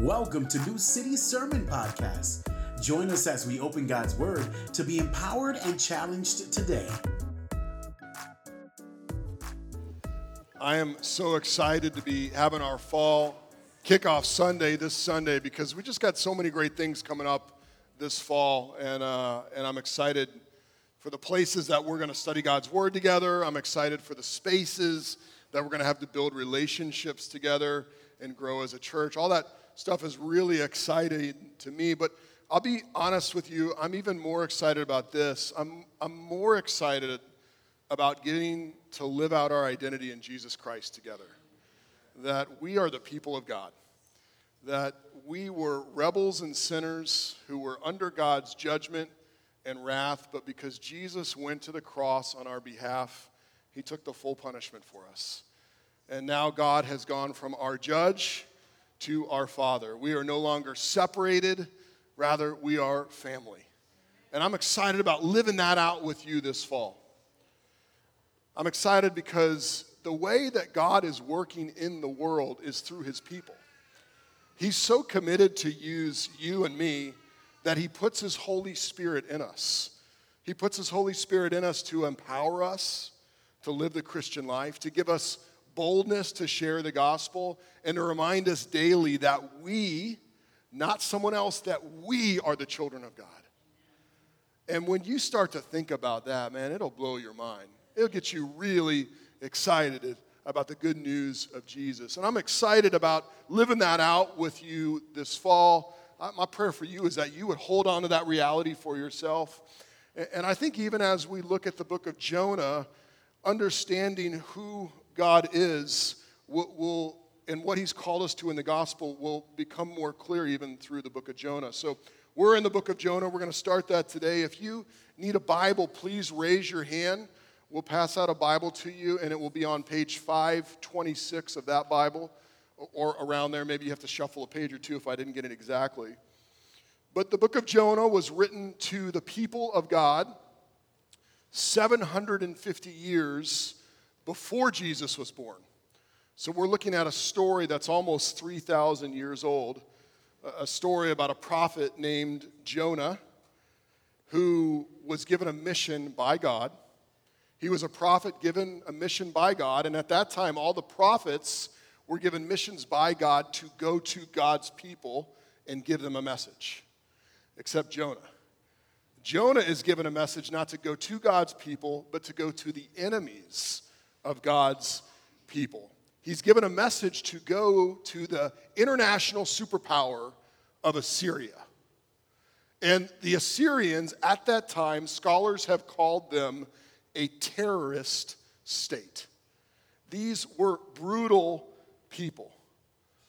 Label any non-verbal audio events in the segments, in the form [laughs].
Welcome to New City Sermon Podcast. Join us as we open God's Word to be empowered and challenged today. I am so excited to be having our fall kickoff Sunday this Sunday because we just got so many great things coming up this fall, and uh, and I'm excited for the places that we're going to study God's Word together. I'm excited for the spaces that we're going to have to build relationships together and grow as a church. All that stuff is really exciting to me, but I'll be honest with you, I'm even more excited about this. I'm, I'm more excited about getting to live out our identity in Jesus Christ together. That we are the people of God. That we were rebels and sinners who were under God's judgment and wrath, but because Jesus went to the cross on our behalf, he took the full punishment for us. And now God has gone from our judge to our Father. We are no longer separated, rather, we are family. And I'm excited about living that out with you this fall. I'm excited because the way that God is working in the world is through his people. He's so committed to use you and me that he puts his Holy Spirit in us. He puts his Holy Spirit in us to empower us to live the Christian life, to give us boldness to share the gospel, and to remind us daily that we, not someone else, that we are the children of God. And when you start to think about that, man, it'll blow your mind. It'll get you really excited about the good news of Jesus. And I'm excited about living that out with you this fall. Uh, my prayer for you is that you would hold on to that reality for yourself. And I think even as we look at the book of Jonah, understanding who God is will, will, and what He's called us to in the gospel will become more clear even through the book of Jonah. So we're in the book of Jonah. We're going to start that today. If you need a Bible, please raise your hand. We'll pass out a Bible to you, and it will be on page 526 of that Bible or around there. Maybe you have to shuffle a page or two if I didn't get it exactly. But the book of Jonah was written to the people of God 750 years before Jesus was born. So we're looking at a story that's almost 3,000 years old, a story about a prophet named Jonah who was given a mission by God. He was a prophet given a mission by God, and at that time, all the prophets were given missions by God to go to God's people and give them a message, except Jonah. Jonah is given a message not to go to God's people, but to go to the enemies of God's people. He's given a message to go to the international superpower of Assyria. And the Assyrians at that time, scholars have called them a terrorist state. These were brutal people.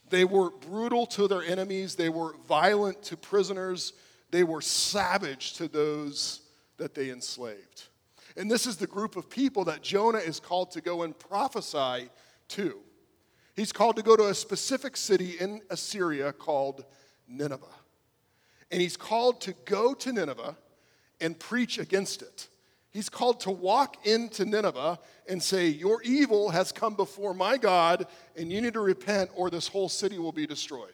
They were brutal to their enemies, they were violent to prisoners, they were savage to those that they enslaved. And this is the group of people that Jonah is called to go and prophesy to. He's called to go to a specific city in Assyria called Nineveh. And he's called to go to Nineveh and preach against it. He's called to walk into Nineveh and say, Your evil has come before my God, and you need to repent, or this whole city will be destroyed.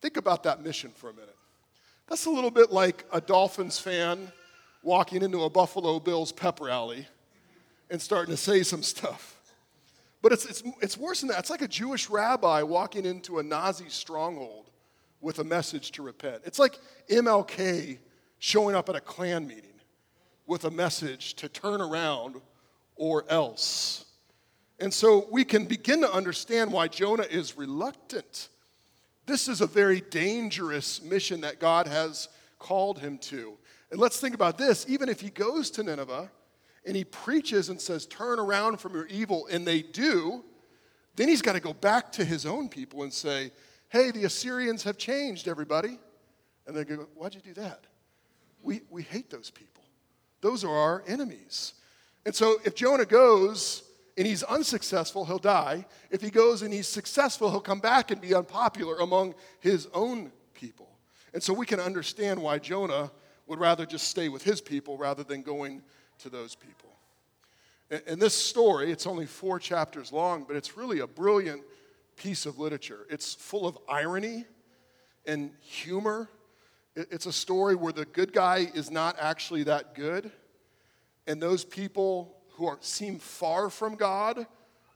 Think about that mission for a minute. That's a little bit like a Dolphins fan walking into a Buffalo Bills pep rally and starting to say some stuff. But it's, it's, it's worse than that. It's like a Jewish rabbi walking into a Nazi stronghold with a message to repent. It's like MLK showing up at a Klan meeting with a message to turn around or else. And so we can begin to understand why Jonah is reluctant. This is a very dangerous mission that God has called him to. And let's think about this even if he goes to Nineveh and he preaches and says, Turn around from your evil, and they do, then he's got to go back to his own people and say, Hey, the Assyrians have changed, everybody. And they go, Why'd you do that? We, we hate those people. Those are our enemies. And so if Jonah goes and he's unsuccessful, he'll die. If he goes and he's successful, he'll come back and be unpopular among his own people. And so we can understand why Jonah would rather just stay with his people rather than going to those people. And this story, it's only four chapters long, but it's really a brilliant piece of literature. It's full of irony and humor. It's a story where the good guy is not actually that good, and those people who are, seem far from God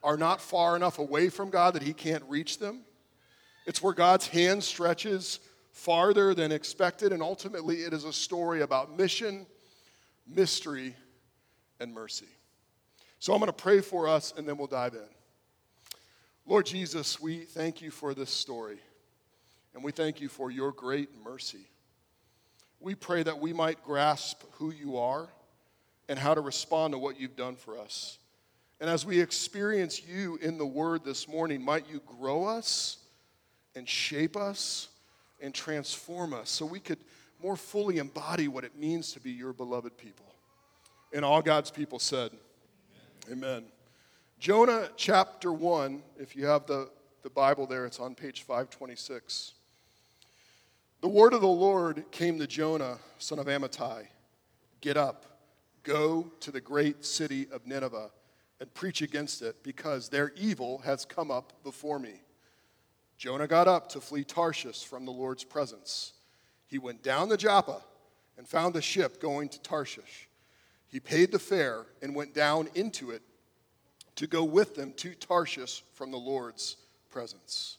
are not far enough away from God that He can't reach them. It's where God's hand stretches farther than expected, and ultimately, it is a story about mission, mystery, and mercy. So I'm going to pray for us, and then we'll dive in. Lord Jesus, we thank you for this story, and we thank you for your great mercy. We pray that we might grasp who you are and how to respond to what you've done for us. And as we experience you in the word this morning, might you grow us and shape us and transform us so we could more fully embody what it means to be your beloved people. And all God's people said, Amen. Amen. Jonah chapter 1, if you have the, the Bible there, it's on page 526. The word of the Lord came to Jonah, son of Amittai Get up, go to the great city of Nineveh, and preach against it, because their evil has come up before me. Jonah got up to flee Tarshish from the Lord's presence. He went down the Joppa and found a ship going to Tarshish. He paid the fare and went down into it to go with them to Tarshish from the Lord's presence.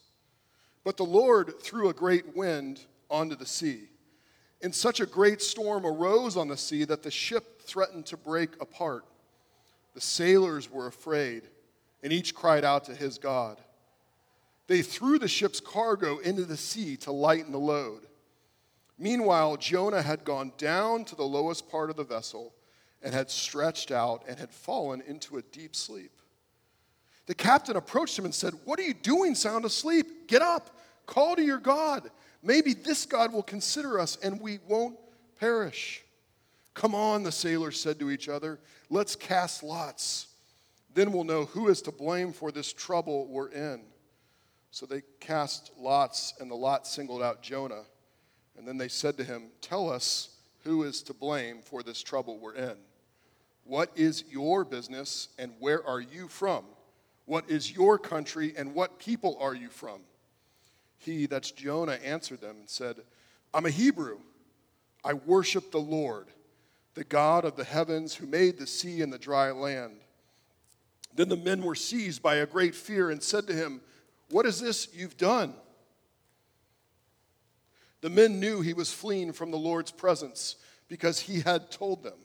But the Lord threw a great wind onto the sea. And such a great storm arose on the sea that the ship threatened to break apart. The sailors were afraid, and each cried out to his God. They threw the ship's cargo into the sea to lighten the load. Meanwhile, Jonah had gone down to the lowest part of the vessel and had stretched out and had fallen into a deep sleep. The captain approached him and said, What are you doing sound asleep? Get up, call to your God. Maybe this God will consider us and we won't perish. Come on, the sailors said to each other, let's cast lots. Then we'll know who is to blame for this trouble we're in. So they cast lots, and the lot singled out Jonah. And then they said to him, Tell us who is to blame for this trouble we're in. What is your business, and where are you from? What is your country, and what people are you from? He, that's Jonah, answered them and said, I'm a Hebrew. I worship the Lord, the God of the heavens who made the sea and the dry land. Then the men were seized by a great fear and said to him, What is this you've done? The men knew he was fleeing from the Lord's presence because he had told them.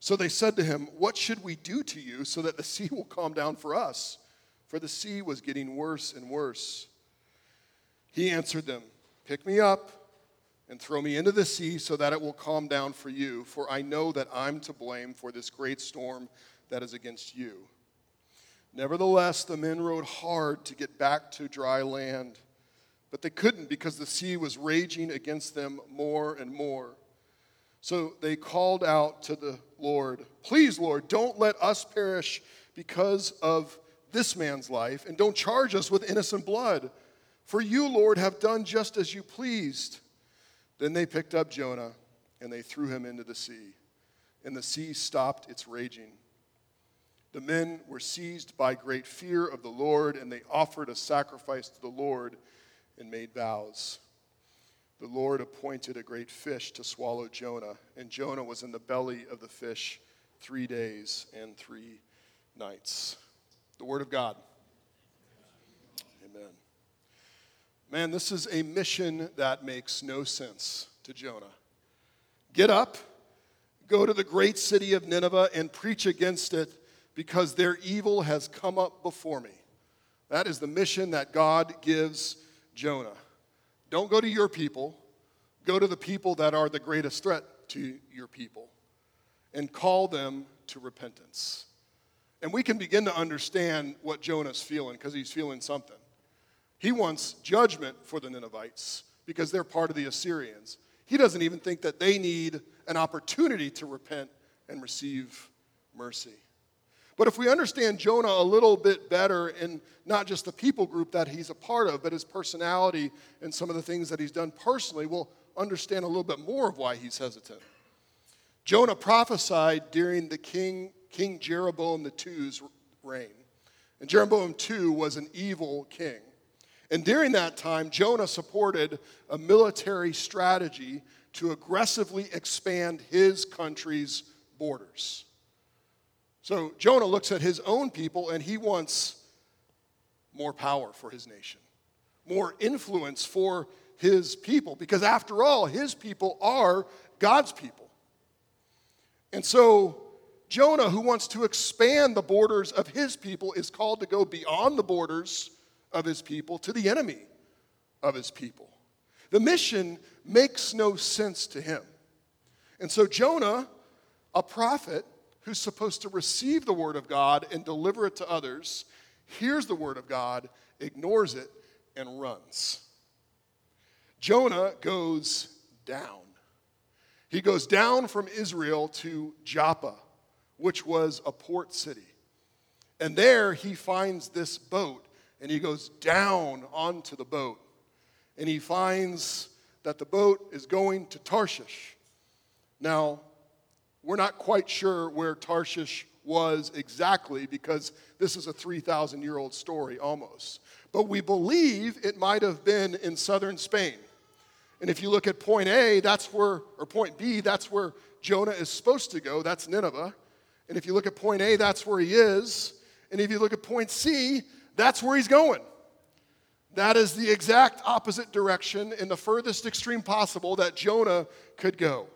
So they said to him, What should we do to you so that the sea will calm down for us? For the sea was getting worse and worse. He answered them, Pick me up and throw me into the sea so that it will calm down for you, for I know that I'm to blame for this great storm that is against you. Nevertheless, the men rowed hard to get back to dry land, but they couldn't because the sea was raging against them more and more. So they called out to the Lord, Please, Lord, don't let us perish because of this man's life, and don't charge us with innocent blood. For you, Lord, have done just as you pleased. Then they picked up Jonah and they threw him into the sea, and the sea stopped its raging. The men were seized by great fear of the Lord, and they offered a sacrifice to the Lord and made vows the Lord appointed a great fish to swallow Jonah, and Jonah was in the belly of the fish three days and three nights. The Word of God. Amen. Man, this is a mission that makes no sense to Jonah. Get up, go to the great city of Nineveh, and preach against it because their evil has come up before me. That is the mission that God gives Jonah. Don't go to your people, go to the people that are the greatest threat to your people and call them to repentance. And we can begin to understand what Jonah's feeling because he's feeling something. He wants judgment for the Ninevites because they're part of the Assyrians. He doesn't even think that they need an opportunity to repent and receive mercy. But if we understand Jonah a little bit better in not just the people group that he's a part of, but his personality and some of the things that he's done personally, we'll understand a little bit more of why he's hesitant. Jonah prophesied during the king, King Jeroboam II's reign. And Jeroboam II was an evil king. And during that time, Jonah supported a military strategy to aggressively expand his country's borders. So Jonah looks at his own people and he wants more power for his nation, more influence for his people, because after all, his people are God's people. And so Jonah, who wants to expand the borders of his people, is called to go beyond the borders of his people to the enemy of his people. The mission makes no sense to him. And so Jonah, a prophet who's supposed to receive the word of God and deliver it to others, hears the word of God, ignores it, and runs. Jonah goes down. He goes down from Israel to Joppa, which was a port city. And there he finds this boat, and he goes down onto the boat. And he finds that the boat is going to Tarshish. Now, we're not quite sure where Tarshish was exactly because this is a 3,000 year old story almost. But we believe it might have been in southern Spain. And if you look at point A, that's where, or point B, that's where Jonah is supposed to go. That's Nineveh. And if you look at point A, that's where he is. And if you look at point C, that's where he's going. That is the exact opposite direction in the furthest extreme possible that Jonah could go.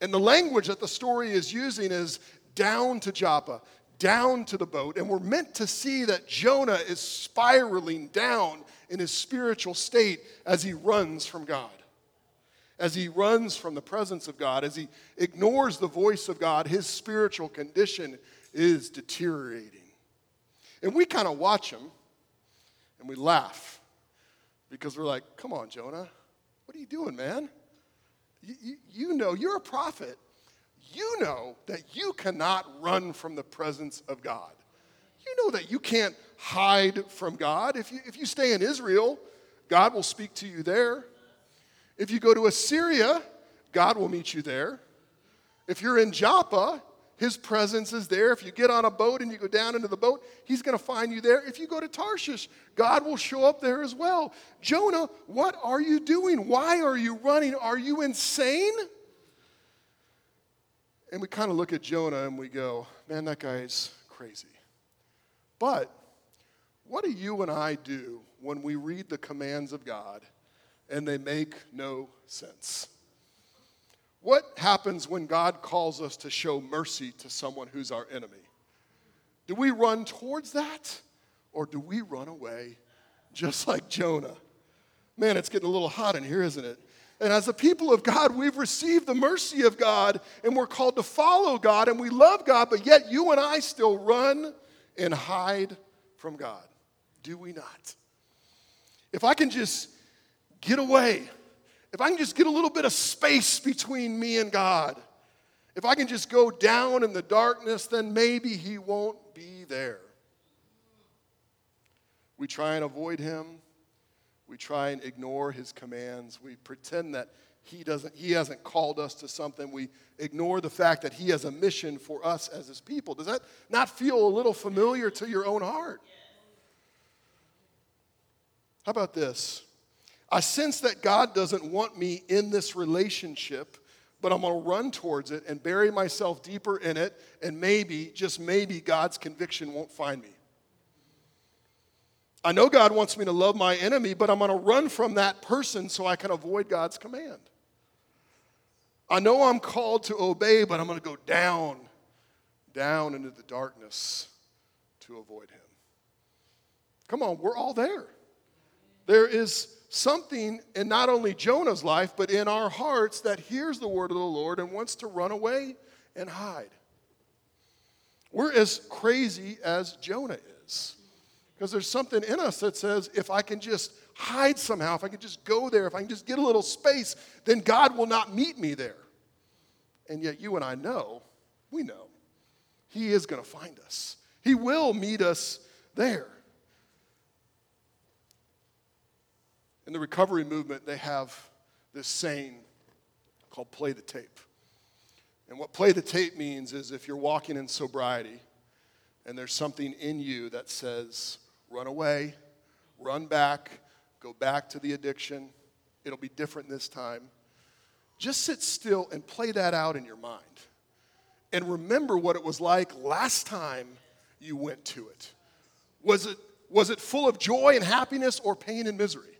And the language that the story is using is down to Joppa, down to the boat. And we're meant to see that Jonah is spiraling down in his spiritual state as he runs from God. As he runs from the presence of God, as he ignores the voice of God, his spiritual condition is deteriorating. And we kind of watch him and we laugh because we're like, come on, Jonah, what are you doing, man? You, you, know, you're a prophet. You know that you cannot run from the presence of God. You know that you can't hide from God. If you, if you stay in Israel, God will speak to you there. If you go to Assyria, God will meet you there. If you're in Joppa, his presence is there. If you get on a boat and you go down into the boat, he's going to find you there. If you go to Tarshish, God will show up there as well. Jonah, what are you doing? Why are you running? Are you insane? And we kind of look at Jonah and we go, man, that guy's crazy. But what do you and I do when we read the commands of God and they make no sense? What happens when God calls us to show mercy to someone who's our enemy? Do we run towards that or do we run away just like Jonah? Man, it's getting a little hot in here, isn't it? And as a people of God, we've received the mercy of God and we're called to follow God and we love God, but yet you and I still run and hide from God. Do we not? If I can just get away, if I can just get a little bit of space between me and God, if I can just go down in the darkness, then maybe He won't be there. We try and avoid Him. We try and ignore His commands. We pretend that he doesn't he hasn't called us to something we ignore the fact that he has a mission for us as his people does that not feel a little familiar to your own heart how about this i sense that god doesn't want me in this relationship but i'm going to run towards it and bury myself deeper in it and maybe just maybe god's conviction won't find me I know God wants me to love my enemy, but I'm going to run from that person so I can avoid God's command. I know I'm called to obey, but I'm going to go down, down into the darkness to avoid him. Come on, we're all there. There is something in not only Jonah's life, but in our hearts that hears the word of the Lord and wants to run away and hide. We're as crazy as Jonah is. Because there's something in us that says, if I can just hide somehow, if I can just go there, if I can just get a little space, then God will not meet me there. And yet, you and I know, we know, He is going to find us. He will meet us there. In the recovery movement, they have this saying called play the tape. And what play the tape means is if you're walking in sobriety and there's something in you that says, run away, run back, go back to the addiction. It'll be different this time. Just sit still and play that out in your mind. And remember what it was like last time you went to it. Was it, was it full of joy and happiness or pain and misery?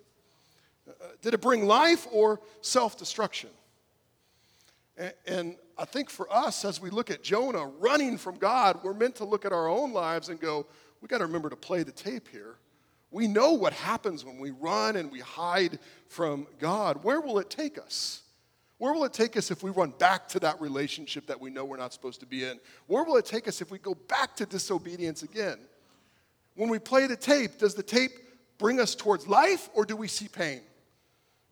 Uh, did it bring life or self destruction? And, and I think for us, as we look at Jonah running from God, we're meant to look at our own lives and go, we got to remember to play the tape here. We know what happens when we run and we hide from God. Where will it take us? Where will it take us if we run back to that relationship that we know we're not supposed to be in? Where will it take us if we go back to disobedience again? When we play the tape, does the tape bring us towards life or do we see pain?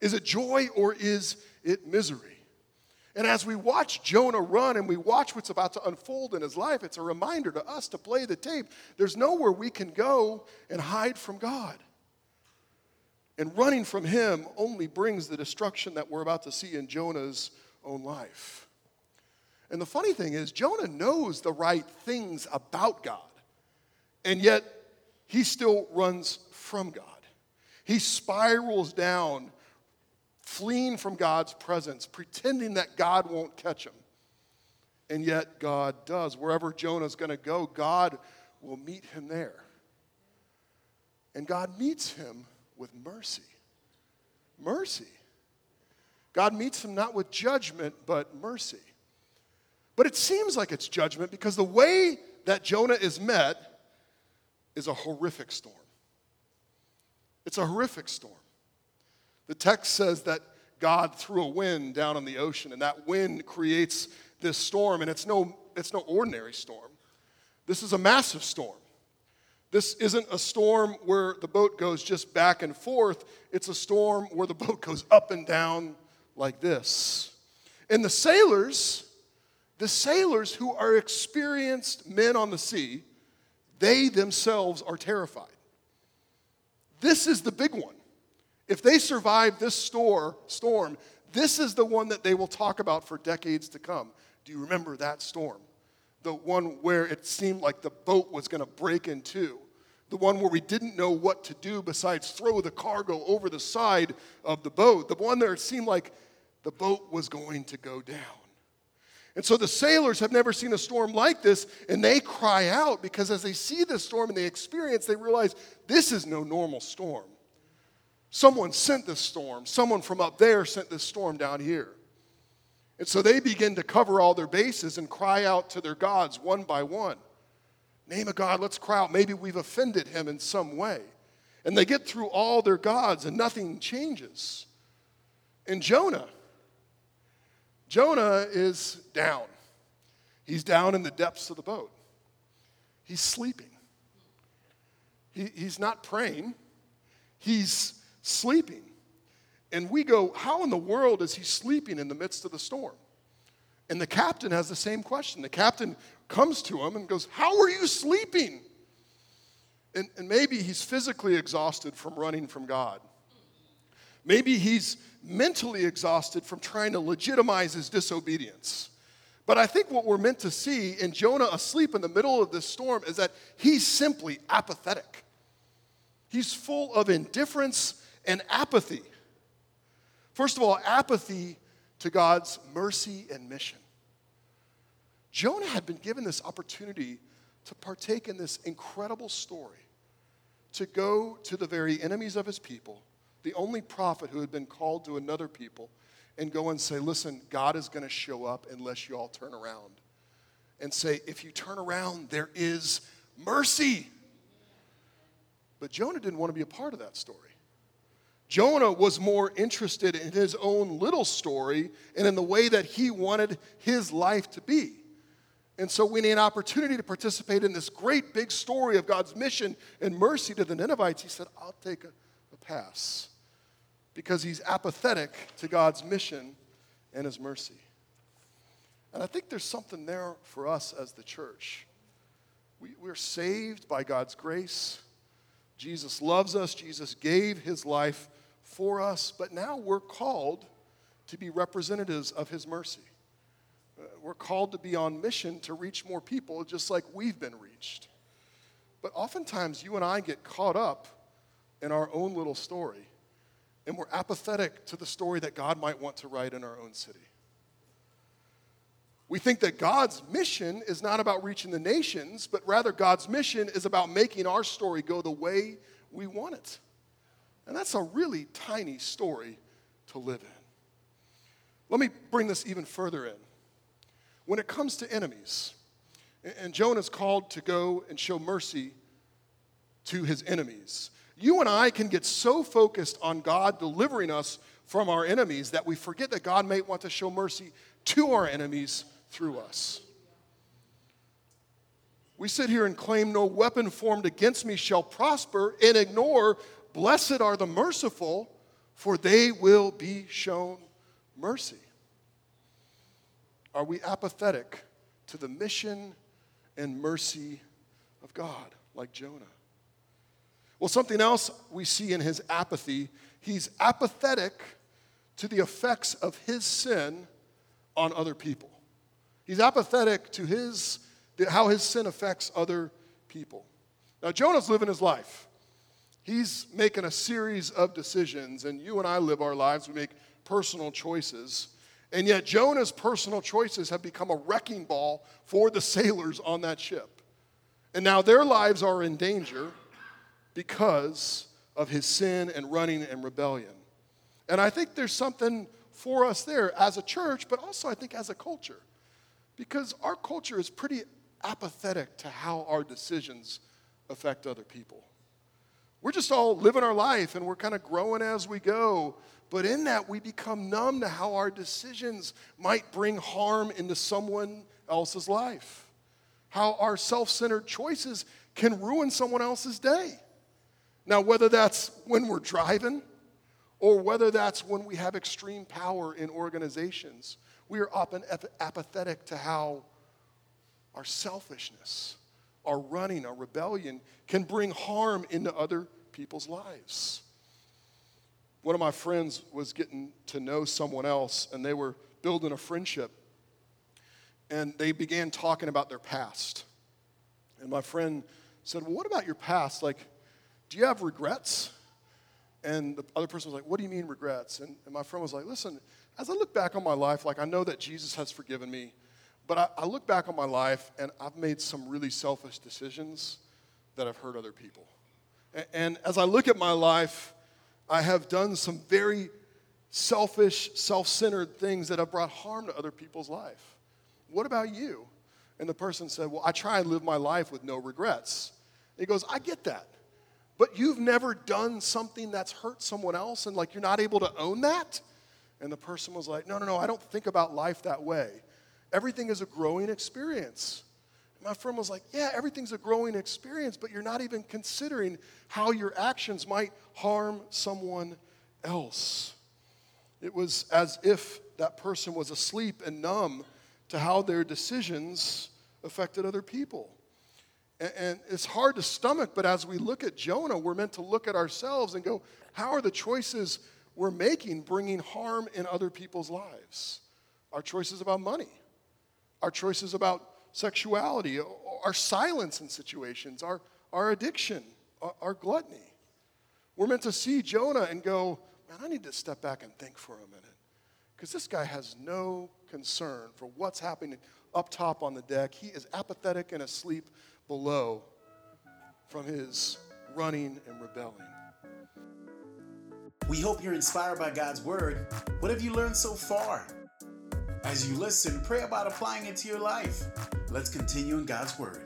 Is it joy or is it misery? And as we watch Jonah run and we watch what's about to unfold in his life, it's a reminder to us to play the tape. There's nowhere we can go and hide from God. And running from him only brings the destruction that we're about to see in Jonah's own life. And the funny thing is, Jonah knows the right things about God, and yet he still runs from God. He spirals down fleeing from God's presence, pretending that God won't catch him. And yet God does. Wherever Jonah's going to go, God will meet him there. And God meets him with mercy. Mercy. God meets him not with judgment, but mercy. But it seems like it's judgment because the way that Jonah is met is a horrific storm. It's a horrific storm. The text says that God threw a wind down in the ocean, and that wind creates this storm, and it's no, it's no ordinary storm. This is a massive storm. This isn't a storm where the boat goes just back and forth, it's a storm where the [laughs] boat goes up and down like this. And the sailors, the sailors who are experienced men on the sea, they themselves are terrified. This is the big one. If they survive this store, storm, this is the one that they will talk about for decades to come. Do you remember that storm? The one where it seemed like the boat was going to break in two. The one where we didn't know what to do besides throw the cargo over the side of the boat. The one where it seemed like the boat was going to go down. And so the sailors have never seen a storm like this, and they cry out because as they see this storm and they experience, they realize this is no normal storm. Someone sent this storm. Someone from up there sent this storm down here. And so they begin to cover all their bases and cry out to their gods one by one. Name a God, let's cry out. Maybe we've offended him in some way. And they get through all their gods and nothing changes. And Jonah, Jonah is down. He's down in the depths of the boat. He's sleeping. He, he's not praying. He's sleeping. And we go, How in the world is he sleeping in the midst of the storm? And the captain has the same question. The captain comes to him and goes, How are you sleeping? And, and maybe he's physically exhausted from running from God. Maybe he's mentally exhausted from trying to legitimize his disobedience. But I think what we're meant to see in Jonah asleep in the middle of this storm is that he's simply apathetic. He's full of indifference and apathy. First of all, apathy to God's mercy and mission. Jonah had been given this opportunity to partake in this incredible story, to go to the very enemies of his people, the only prophet who had been called to another people, and go and say, Listen, God is going to show up unless you all turn around. And say, If you turn around, there is mercy. But Jonah didn't want to be a part of that story. Jonah was more interested in his own little story and in the way that he wanted his life to be. And so, when an opportunity to participate in this great big story of God's mission and mercy to the Ninevites, he said, I'll take a, a pass because he's apathetic to God's mission and his mercy. And I think there's something there for us as the church. We, we're saved by God's grace. Jesus loves us. Jesus gave his life for us, but now we're called to be representatives of His mercy. Uh, we're called to be on mission to reach more people just like we've been reached. But oftentimes, you and I get caught up in our own little story, and we're apathetic to the story that God might want to write in our own city. We think that God's mission is not about reaching the nations, but rather God's mission is about making our story go the way we want it. And that's a really tiny story to live in. Let me bring this even further in. When it comes to enemies, and Jonah is called to go and show mercy to his enemies. You and I can get so focused on God delivering us from our enemies that we forget that God may want to show mercy to our enemies through us. We sit here and claim no weapon formed against me shall prosper and ignore, blessed are the merciful, for they will be shown mercy. Are we apathetic to the mission and mercy of God, like Jonah? Well, something else we see in his apathy, he's apathetic to the effects of his sin on other people. He's apathetic to his, how his sin affects other people. Now, Jonah's living his life. He's making a series of decisions, and you and I live our lives. We make personal choices. And yet, Jonah's personal choices have become a wrecking ball for the sailors on that ship. And now their lives are in danger because of his sin and running and rebellion. And I think there's something for us there as a church, but also I think as a culture. Because our culture is pretty apathetic to how our decisions affect other people. We're just all living our life and we're kind of growing as we go. But in that, we become numb to how our decisions might bring harm into someone else's life, how our self centered choices can ruin someone else's day. Now, whether that's when we're driving or whether that's when we have extreme power in organizations, we are often apathetic to how our selfishness, our running, our rebellion can bring harm into other people's lives. One of my friends was getting to know someone else, and they were building a friendship. And they began talking about their past. And my friend said, Well, what about your past? Like, do you have regrets? And the other person was like, What do you mean regrets? And, and my friend was like, Listen, as I look back on my life, like I know that Jesus has forgiven me, but I, I look back on my life and I've made some really selfish decisions that have hurt other people. And, as I look at my life, I have done some very selfish, self centered things that have brought harm to other people's life. What about you? And the person said, Well, I try and live my life with no regrets. And he goes, I get that. But you've never done something that's hurt someone else and like you're not able to own that? And the person was like, No, no, no, I don't think about life that way. Everything is a growing experience. My friend was like, Yeah, everything's a growing experience, but you're not even considering how your actions might harm someone else. It was as if that person was asleep and numb to how their decisions affected other people. And, it's hard to stomach, but as we look at Jonah, we're meant to look at ourselves and go, How are the choices we're making bringing harm in other people's lives? Our choices about money, our choices about sexuality, our silence in situations, our, our addiction, our, our gluttony. We're meant to see Jonah and go, man, I need to step back and think for a minute. Because this guy has no concern for what's happening up top on the deck. He is apathetic and asleep below from his running and rebelling. We hope you're inspired by God's word. What have you learned so far? As you listen, pray about applying it to your life. Let's continue in God's Word.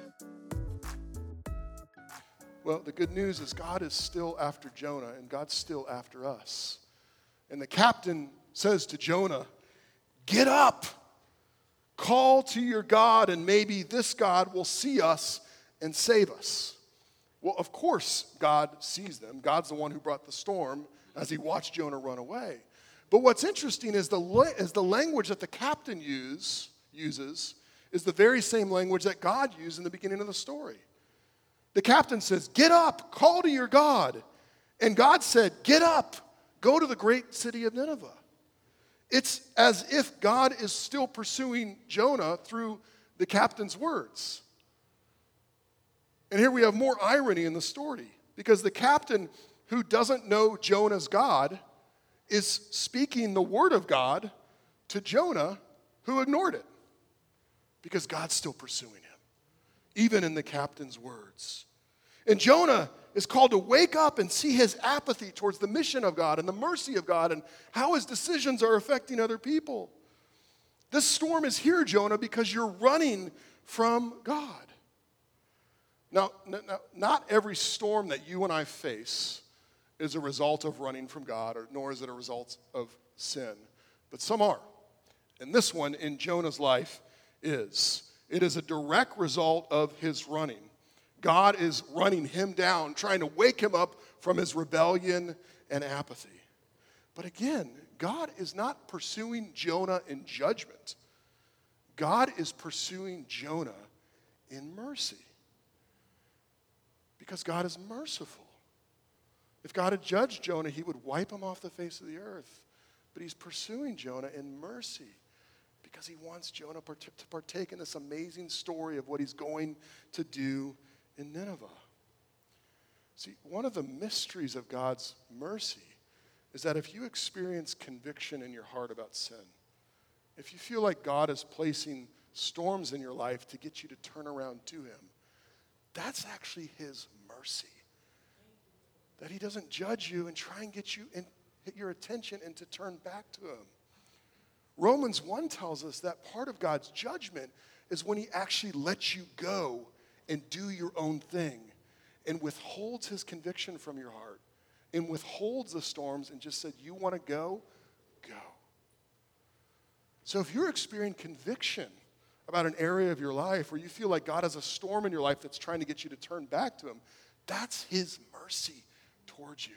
Well, the good news is God is still after Jonah, and God's still after us. And the captain says to Jonah, Get up, call to your God, and maybe this God will see us and save us. Well, of course, God sees them. God's the one who brought the storm as he watched Jonah run away. But what's interesting is the, is the language that the captain use, uses is the very same language that God used in the beginning of the story. The captain says, Get up, call to your God. And God said, Get up, go to the great city of Nineveh. It's as if God is still pursuing Jonah through the captain's words. And here we have more irony in the story because the captain who doesn't know Jonah's God is speaking the word of God to Jonah who ignored it because God's still pursuing him, even in the captain's words. And Jonah is called to wake up and see his apathy towards the mission of God and the mercy of God and how his decisions are affecting other people. This storm is here, Jonah, because you're running from God. Now, not every storm that you and I face is a result of running from God, or, nor is it a result of sin, but some are. And this one in Jonah's life is. It is a direct result of his running. God is running him down, trying to wake him up from his rebellion and apathy. But again, God is not pursuing Jonah in judgment. God is pursuing Jonah in mercy. Because God is merciful. If God had judged Jonah, he would wipe him off the face of the earth. But he's pursuing Jonah in mercy because he wants Jonah to partake in this amazing story of what he's going to do in Nineveh. See, one of the mysteries of God's mercy is that if you experience conviction in your heart about sin, if you feel like God is placing storms in your life to get you to turn around to Him, that's actually His mercy. That He doesn't judge you and try and get you and hit your attention and to turn back to Him. Romans 1 tells us that part of God's judgment is when He actually lets you go and do your own thing and withholds His conviction from your heart and withholds the storms and just said, You want to go? Go. So if you're experiencing conviction about an area of your life where you feel like God has a storm in your life that's trying to get you to turn back to Him, that's His mercy towards you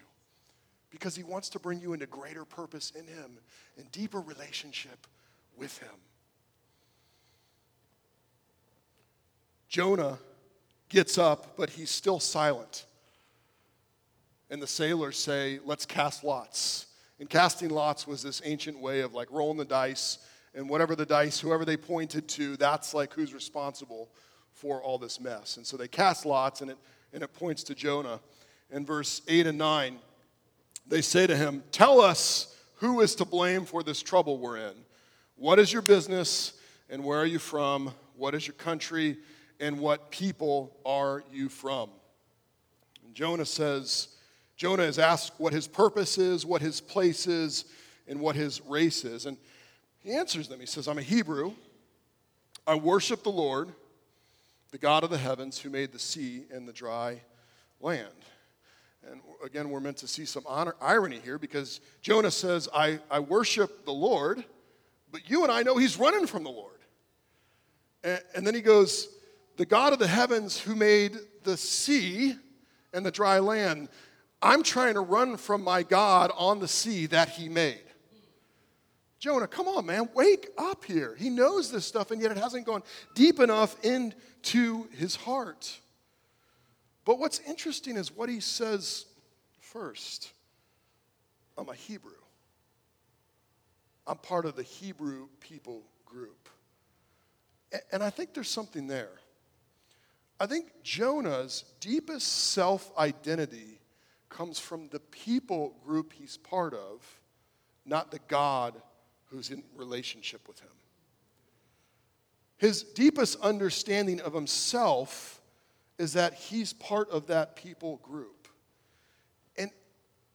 because He wants to bring you into greater purpose in Him and deeper relationship with Him. Jonah gets up, but he's still silent and the sailors say, let's cast lots. And casting lots was this ancient way of like rolling the dice, and whatever the dice, whoever they pointed to, that's like who's responsible for all this mess. And so they cast lots, and it, and it points to Jonah. In verse 8 and 9, they say to him, Tell us who is to blame for this trouble we're in. What is your business, and where are you from? What is your country, and what people are you from? And Jonah says, Jonah is asked what his purpose is, what his place is, and what his race is. And he answers them. He says, I'm a Hebrew. I worship the Lord, the God of the heavens, who made the sea and the dry land. And again, we're meant to see some honor, irony here because Jonah says, I, I worship the Lord, but you and I know he's running from the Lord. And, and then he goes, The God of the heavens who made the sea and the dry land. I'm trying to run from my God on the sea that he made. Jonah, come on, man, wake up here. He knows this stuff, and yet it hasn't gone deep enough into his heart. But what's interesting is what he says first I'm a Hebrew, I'm part of the Hebrew people group. And I think there's something there. I think Jonah's deepest self identity comes from the people group he's part of, not the God who's in relationship with him. His deepest understanding of himself is that he's part of that people group. And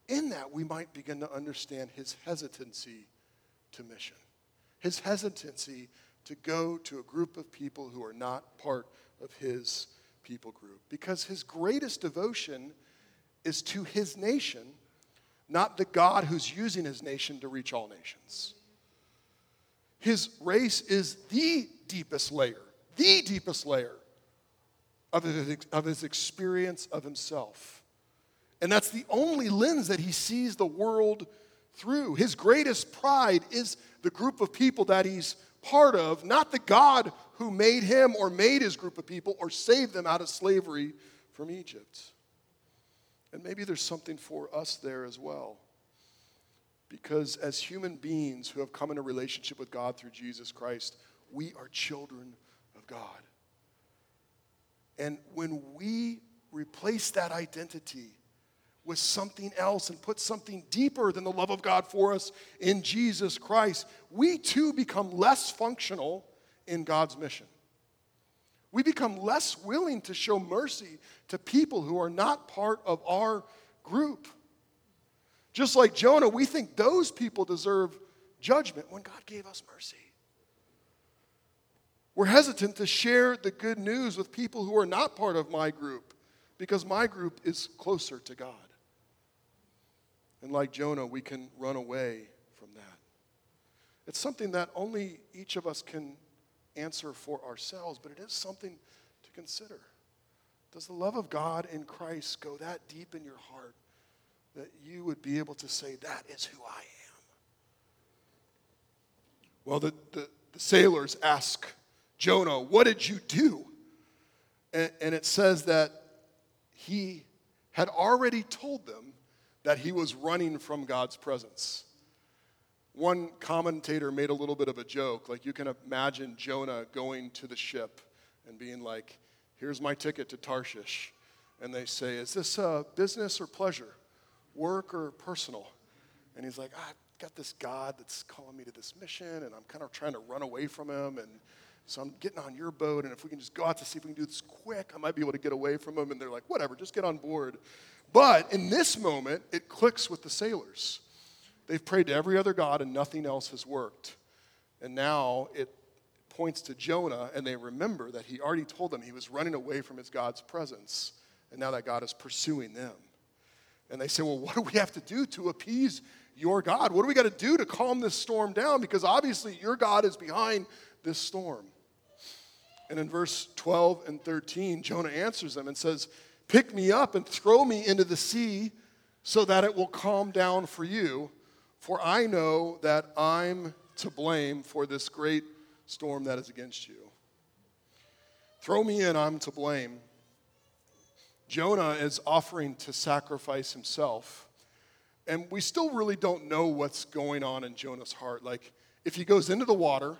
in that, we might begin to understand his hesitancy to mission, his hesitancy to go to a group of people who are not part of his people group. Because his greatest devotion is to his nation, not the God who's using his nation to reach all nations. His race is the deepest layer, the deepest layer of his, of his experience of himself. And that's the only lens that he sees the world through. His greatest pride is the group of people that he's part of, not the God who made him or made his group of people or saved them out of slavery from Egypt. And maybe there's something for us there as well. Because as human beings who have come in a relationship with God through Jesus Christ, we are children of God. And when we replace that identity with something else and put something deeper than the love of God for us in Jesus Christ, we too become less functional in God's mission. We become less willing to show mercy to people who are not part of our group. Just like Jonah, we think those people deserve judgment when God gave us mercy. We're hesitant to share the good news with people who are not part of my group because my group is closer to God. And like Jonah, we can run away from that. It's something that only each of us can answer for ourselves, but it is something to consider. Does the love of God in Christ go that deep in your heart that you would be able to say, That is who I am? Well, the, the, the sailors ask Jonah, What did you do? And, and it says that he had already told them that he was running from God's presence. One commentator made a little bit of a joke. Like, you can imagine Jonah going to the ship and being like, Here's my ticket to Tarshish. And they say, Is this a business or pleasure? Work or personal? And he's like, I've got this God that's calling me to this mission, and I'm kind of trying to run away from him. And so I'm getting on your boat, and if we can just go out to see if we can do this quick, I might be able to get away from them. And they're like, Whatever, just get on board. But in this moment, it clicks with the sailors. They've prayed to every other God, and nothing else has worked. And now it points to Jonah, and they remember that he already told them he was running away from his God's presence, and now that God is pursuing them. And they say, Well, what do we have to do to appease your God? What do we got to do to calm this storm down? Because obviously your God is behind this storm. And in verse 12 and 13, Jonah answers them and says, Pick me up and throw me into the sea so that it will calm down for you, for I know that I'm to blame for this great storm that is against you. Throw me in, I'm to blame. Jonah is offering to sacrifice himself. And we still really don't know what's going on in Jonah's heart. Like, if he goes into the water,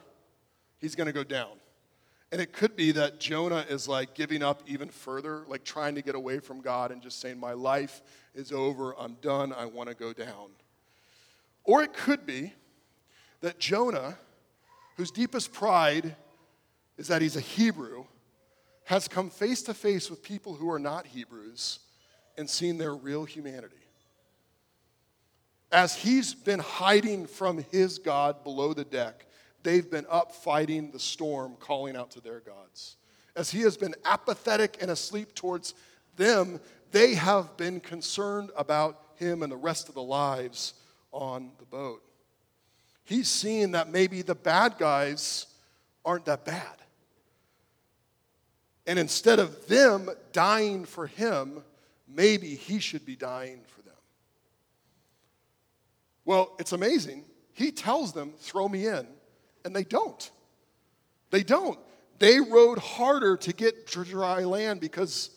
he's going to go down. And it could be that Jonah is like giving up even further, like trying to get away from God and just saying, My life is over, I'm done, I want to go down. Or it could be that Jonah whose deepest pride is that he's a Hebrew, has come face to face with people who are not Hebrews and seen their real humanity. As he's been hiding from his God below the deck, they've been up fighting the storm, calling out to their gods. As he has been apathetic and asleep towards them, they have been concerned about him and the rest of the lives on the boat he's seeing that maybe the bad guys aren't that bad. And instead of them dying for him, maybe he should be dying for them. Well, it's amazing. He tells them, throw me in, and they don't. They don't. They rowed harder to get to dry land because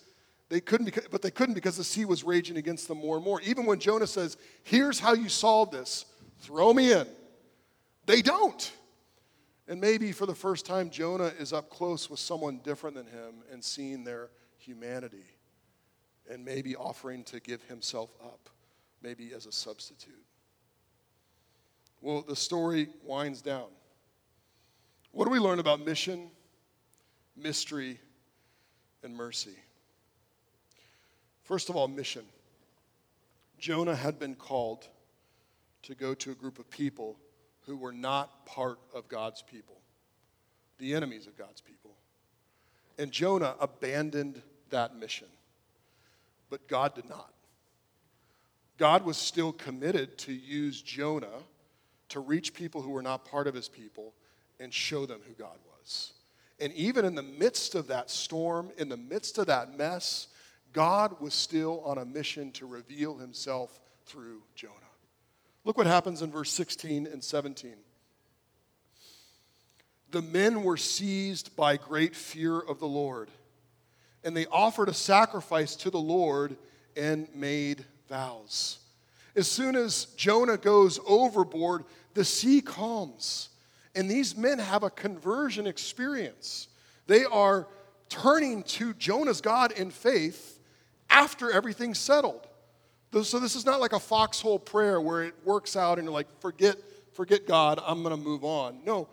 they couldn't, but they couldn't because the sea was raging against them more and more. Even when Jonah says, Here's how you solve this throw me in. They don't. And maybe for the first time, Jonah is up close with someone different than him and seeing their humanity and maybe offering to give himself up, maybe as a substitute. Well, the story winds down. What do we learn about mission, mystery, and mercy? First of all, mission. Jonah had been called to go to a group of people who were not part of God's people, the enemies of God's people. And Jonah abandoned that mission, but God did not. God was still committed to use Jonah to reach people who were not part of his people and show them who God was. And even in the midst of that storm, in the midst of that mess, God was still on a mission to reveal himself through Jonah. Look what happens in verse 16 and 17. The men were seized by great fear of the Lord, and they offered a sacrifice to the Lord and made vows. As soon as Jonah goes overboard, the sea calms, and these men have a conversion experience. They are turning to Jonah's God in faith after everything's settled. So this is not like a foxhole prayer where it works out and you're like, forget, forget God, I'm gonna move on. No,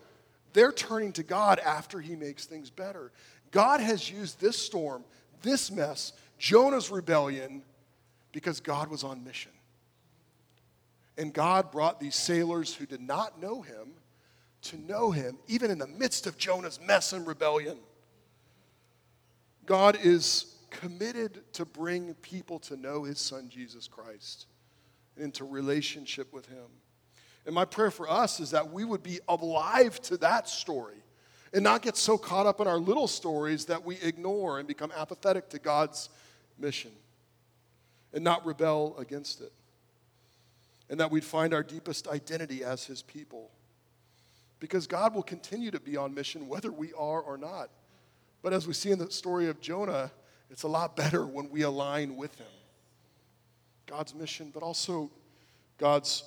they're turning to God after he makes things better. God has used this storm, this mess, Jonah's rebellion, because God was on mission. And God brought these sailors who did not know him to know him, even in the midst of Jonah's mess and rebellion. God is committed to bring people to know his son, Jesus Christ, and into relationship with him. And my prayer for us is that we would be alive to that story and not get so caught up in our little stories that we ignore and become apathetic to God's mission and not rebel against it. And that we'd find our deepest identity as His people. Because God will continue to be on mission whether we are or not. But as we see in the story of Jonah, it's a lot better when we align with Him. God's mission, but also God's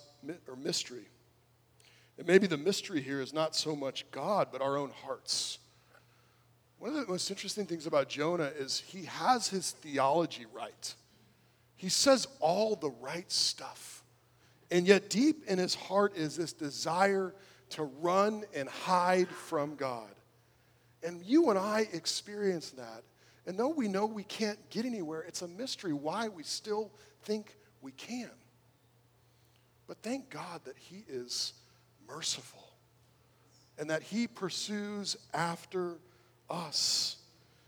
or mystery. And maybe the mystery here is not so much God, but our own hearts. One of the most interesting things about Jonah is he has his theology right. He says all the right stuff. And yet, deep in his heart is this desire to run and hide from God. And you and I experience that. And though we know we can't get anywhere, it's a mystery why we still think we can. But thank God that He is merciful and that He pursues after us.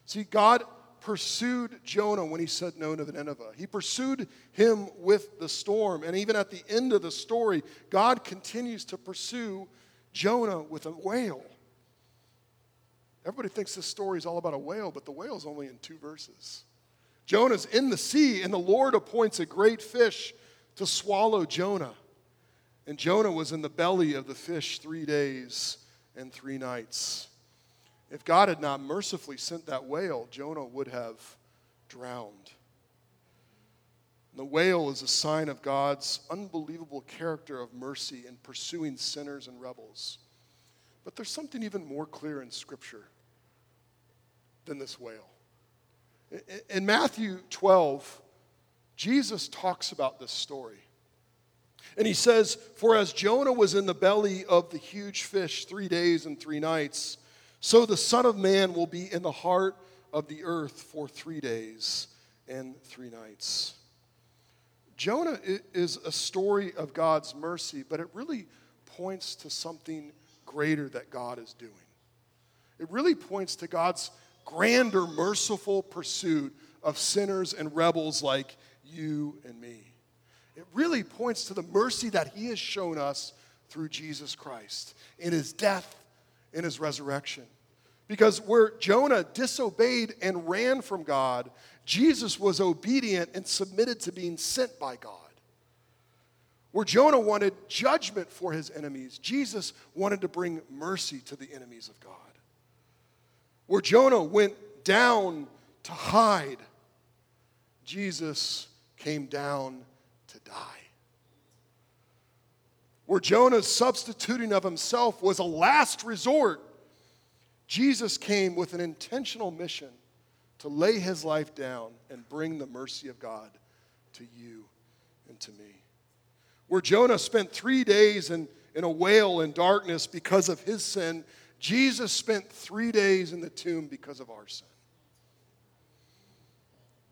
See, God pursued Jonah when he said no to Nineveh. He pursued him with the storm. And even at the end of the story, God continues to pursue Jonah with a whale. Everybody thinks this story is all about a whale, but the whale is only in two verses. Jonah's in the sea, and the Lord appoints a great fish to swallow Jonah. And Jonah was in the belly of the fish three days and three nights. If God had not mercifully sent that whale, Jonah would have drowned. The whale is a sign of God's unbelievable character of mercy in pursuing sinners and rebels. But there's something even more clear in Scripture than this whale. In Matthew 12, Jesus talks about this story. And he says, For as Jonah was in the belly of the huge fish three days and three nights, so the Son of Man will be in the heart of the earth for three days and three nights. Jonah is a story of God's mercy, but it really points to something greater that God is doing. It really points to God's grander, merciful pursuit of sinners and rebels like you and me. It really points to the mercy that He has shown us through Jesus Christ in His death, in His resurrection. Because where Jonah disobeyed and ran from God, Jesus was obedient and submitted to being sent by God. Where Jonah wanted judgment for his enemies, Jesus wanted to bring mercy to the enemies of God. Where Jonah went down to hide, Jesus came down to die. Where Jonah's substituting of himself was a last resort, Jesus came with an intentional mission to lay his life down and bring the mercy of God to you and to me. Where Jonah spent three days in, in a whale in darkness because of his sin, Jesus spent three days in the tomb because of our sin.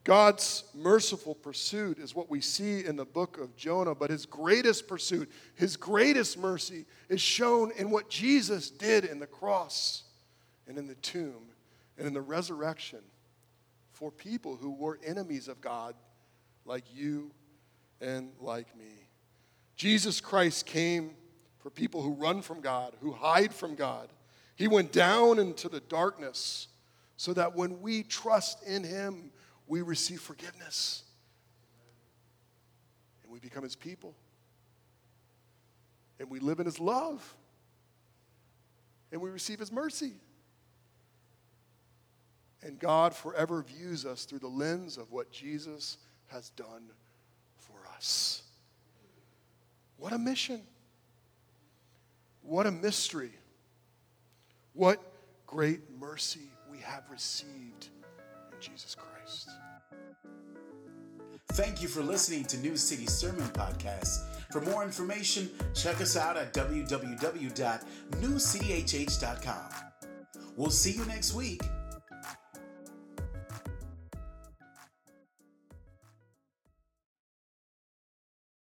God's merciful pursuit is what we see in the book of Jonah, but his greatest pursuit, his greatest mercy, is shown in what Jesus did in the cross and in the tomb and in the resurrection for people who were enemies of God, like you and like me. Jesus Christ came for people who run from God, who hide from God. He went down into the darkness so that when we trust in Him, we receive forgiveness and we become His people and we live in His love and we receive His mercy. And God forever views us through the lens of what Jesus has done for us. What a mission! What a mystery! What great mercy we have received in Jesus Christ. Thank you for listening to New City Sermon Podcast. For more information, check us out at www.newcityhh.com. We'll see you next week